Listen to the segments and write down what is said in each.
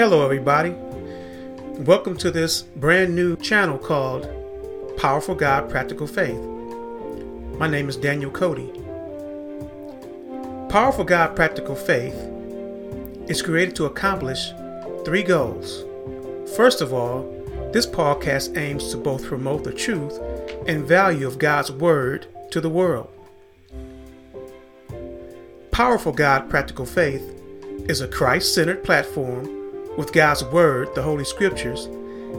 Hello, everybody. Welcome to this brand new channel called Powerful God Practical Faith. My name is Daniel Cody. Powerful God Practical Faith is created to accomplish three goals. First of all, this podcast aims to both promote the truth and value of God's Word to the world. Powerful God Practical Faith is a Christ centered platform with God's Word, the Holy Scriptures,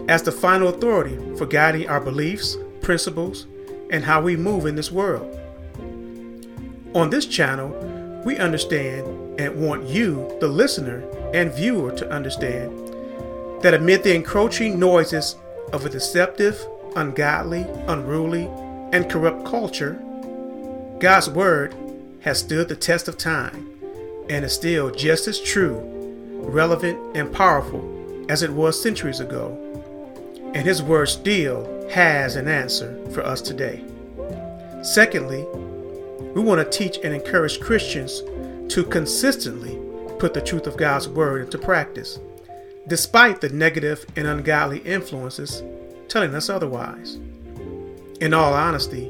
as the final authority for guiding our beliefs, principles, and how we move in this world. On this channel, we understand and want you, the listener and viewer, to understand that amid the encroaching noises of a deceptive, ungodly, unruly, and corrupt culture, God's Word has stood the test of time and is still just as true relevant, and powerful as it was centuries ago, and His Word still has an answer for us today. Secondly, we want to teach and encourage Christians to consistently put the truth of God's Word into practice, despite the negative and ungodly influences telling us otherwise. In all honesty,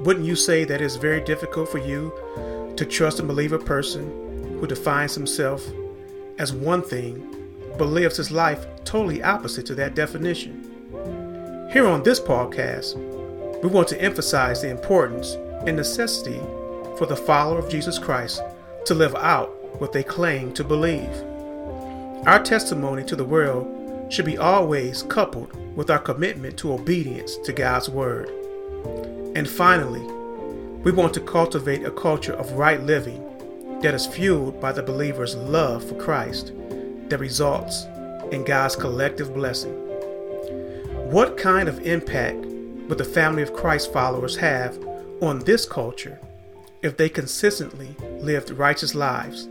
wouldn't you say that it's very difficult for you to trust and believe a person who defines himself as one thing, but lives his life totally opposite to that definition. Here on this podcast, we want to emphasize the importance and necessity for the follower of Jesus Christ to live out what they claim to believe. Our testimony to the world should be always coupled with our commitment to obedience to God's Word. And finally, we want to cultivate a culture of right living that is fueled by the believer's love for Christ that results in God's collective blessing. What kind of impact would the family of Christ followers have on this culture if they consistently lived righteous lives,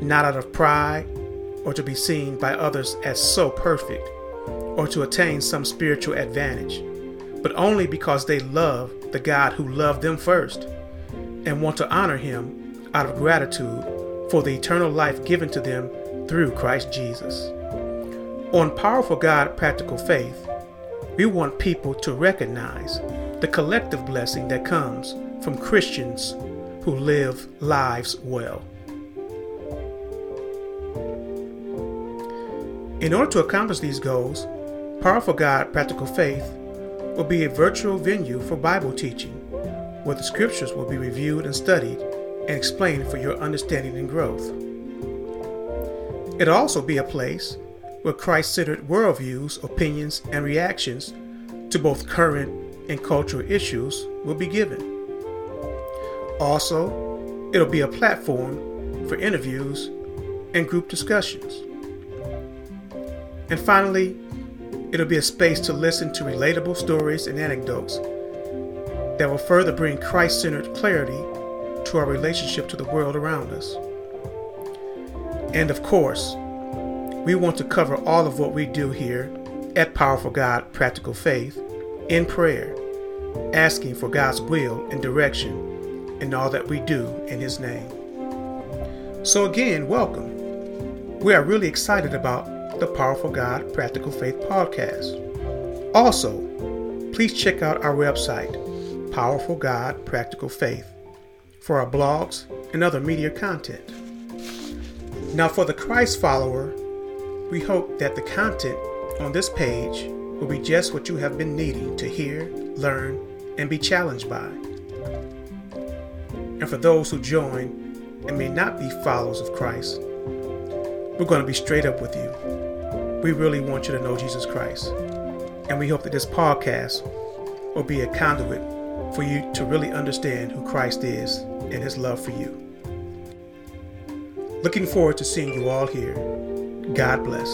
not out of pride or to be seen by others as so perfect or to attain some spiritual advantage, but only because they love the God who loved them first and want to honor Him out of gratitude for the eternal life given to them through Christ Jesus. On Powerful God Practical Faith, we want people to recognize the collective blessing that comes from Christians who live lives well. In order to accomplish these goals, Powerful God Practical Faith will be a virtual venue for Bible teaching, where the scriptures will be reviewed and studied and explain for your understanding and growth. It'll also be a place where Christ centered worldviews, opinions, and reactions to both current and cultural issues will be given. Also, it'll be a platform for interviews and group discussions. And finally, it'll be a space to listen to relatable stories and anecdotes that will further bring Christ centered clarity to our relationship to the world around us. And of course, we want to cover all of what we do here at Powerful God Practical Faith in prayer, asking for God's will and direction in all that we do in His name. So, again, welcome. We are really excited about the Powerful God Practical Faith podcast. Also, please check out our website, Powerful God Practical Faith for our blogs and other media content. Now, for the Christ follower, we hope that the content on this page will be just what you have been needing to hear, learn, and be challenged by. And for those who join and may not be followers of Christ, we're going to be straight up with you. We really want you to know Jesus Christ. And we hope that this podcast will be a conduit for you to really understand who Christ is and his love for you. Looking forward to seeing you all here. God bless.